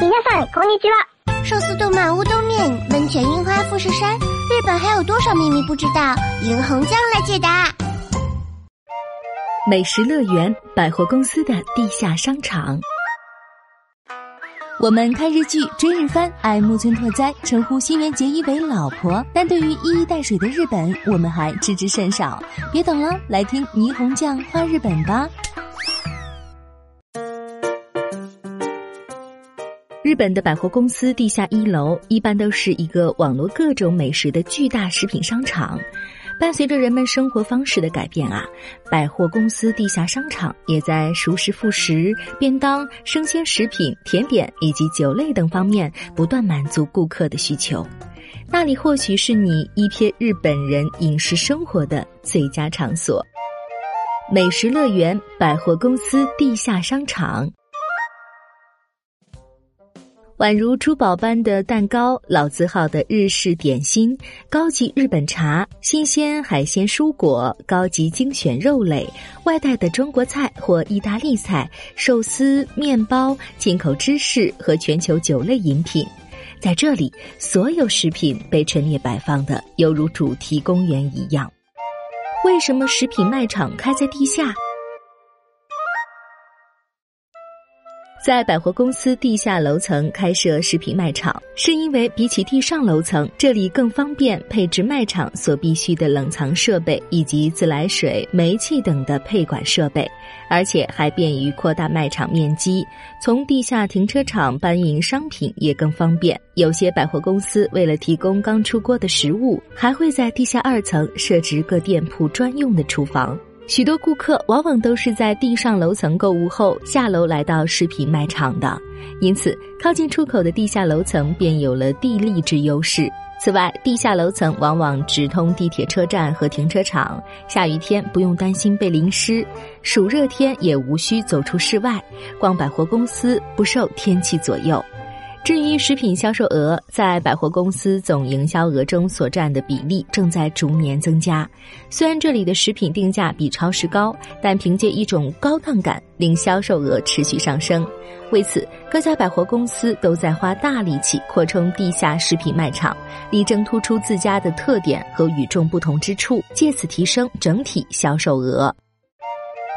皆さんこんにちは。寿司动漫乌冬面，温泉樱花富士山，日本还有多少秘密不知道？银红酱来解答。美食乐园百货公司的地下商场。我们看日剧、追日番，爱木村拓哉，称呼新垣结衣为老婆。但对于一衣带水的日本，我们还知之甚少。别等了，来听霓虹酱画日本吧。 日本的百货公司地下一楼一般都是一个网罗各种美食的巨大食品商场。伴随着人们生活方式的改变啊，百货公司地下商场也在熟食副食、便当、生鲜食品、甜点以及酒类等方面不断满足顾客的需求。那里或许是你一瞥日本人饮食生活的最佳场所——美食乐园百货公司地下商场。宛如珠宝般的蛋糕，老字号的日式点心，高级日本茶，新鲜海鲜蔬果，高级精选肉类，外带的中国菜或意大利菜，寿司、面包，进口芝士和全球酒类饮品，在这里，所有食品被陈列摆放的犹如主题公园一样。为什么食品卖场开在地下？在百货公司地下楼层开设食品卖场，是因为比起地上楼层，这里更方便配置卖场所必需的冷藏设备以及自来水、煤气等的配管设备，而且还便于扩大卖场面积。从地下停车场搬运商品也更方便。有些百货公司为了提供刚出锅的食物，还会在地下二层设置各店铺专用的厨房。许多顾客往往都是在地上楼层购物后下楼来到食品卖场的，因此靠近出口的地下楼层便有了地利之优势。此外，地下楼层往往直通地铁车站和停车场，下雨天不用担心被淋湿，暑热天也无需走出室外，逛百货公司不受天气左右。至于食品销售额，在百货公司总营销额中所占的比例正在逐年增加。虽然这里的食品定价比超市高，但凭借一种高档感，令销售额持续上升。为此，各家百货公司都在花大力气扩充地下食品卖场，力争突出自家的特点和与众不同之处，借此提升整体销售额。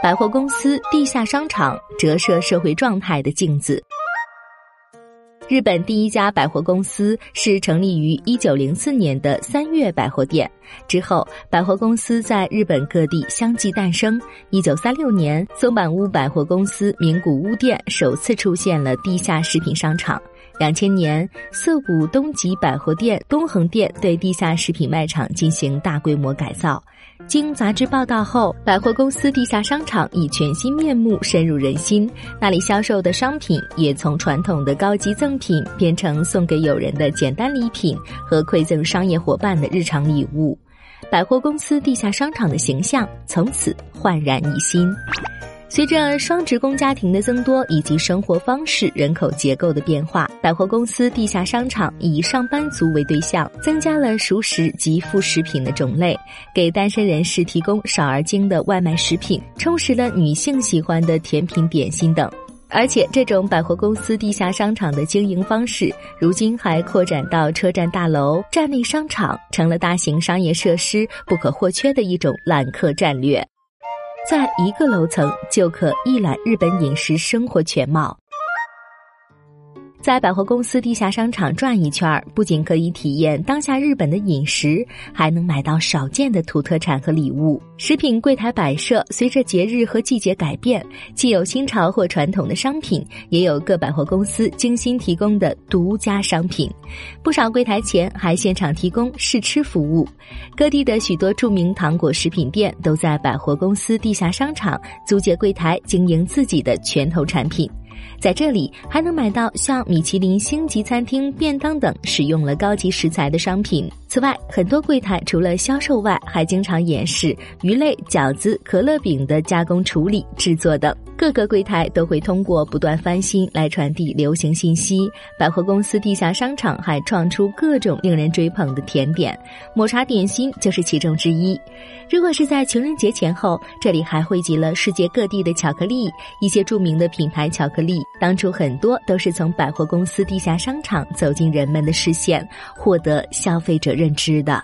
百货公司地下商场折射社会状态的镜子。日本第一家百货公司是成立于一九零四年的三月百货店。之后，百货公司在日本各地相继诞生。一九三六年，松坂屋百货公司名古屋店首次出现了地下食品商场。两千年，涩谷东极百货店东横店对地下食品卖场进行大规模改造。经杂志报道后，百货公司地下商场以全新面目深入人心。那里销售的商品也从传统的高级赠品变成送给友人的简单礼品和馈赠商业伙伴的日常礼物。百货公司地下商场的形象从此焕然一新。随着双职工家庭的增多以及生活方式、人口结构的变化，百货公司地下商场以上班族为对象，增加了熟食及副食品的种类，给单身人士提供少而精的外卖食品，充实了女性喜欢的甜品点心等。而且，这种百货公司地下商场的经营方式，如今还扩展到车站大楼、站内商场，成了大型商业设施不可或缺的一种揽客战略。在一个楼层就可一览日本饮食生活全貌。在百货公司地下商场转一圈，不仅可以体验当下日本的饮食，还能买到少见的土特产和礼物。食品柜台摆设随着节日和季节改变，既有新潮或传统的商品，也有各百货公司精心提供的独家商品。不少柜台前还现场提供试吃服务。各地的许多著名糖果食品店都在百货公司地下商场租借柜台经营自己的拳头产品。在这里还能买到像米其林星级餐厅便当等使用了高级食材的商品。此外，很多柜台除了销售外，还经常演示鱼类、饺子、可乐饼的加工处理、制作等。各个柜台都会通过不断翻新来传递流行信息。百货公司地下商场还创出各种令人追捧的甜点，抹茶点心就是其中之一。如果是在情人节前后，这里还汇集了世界各地的巧克力，一些著名的品牌巧克力，当初很多都是从百货公司地下商场走进人们的视线，获得消费者认认知的。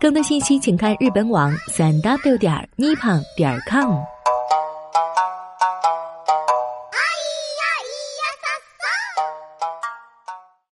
更多信息，请看日本网三 w 点 nippon 点 com。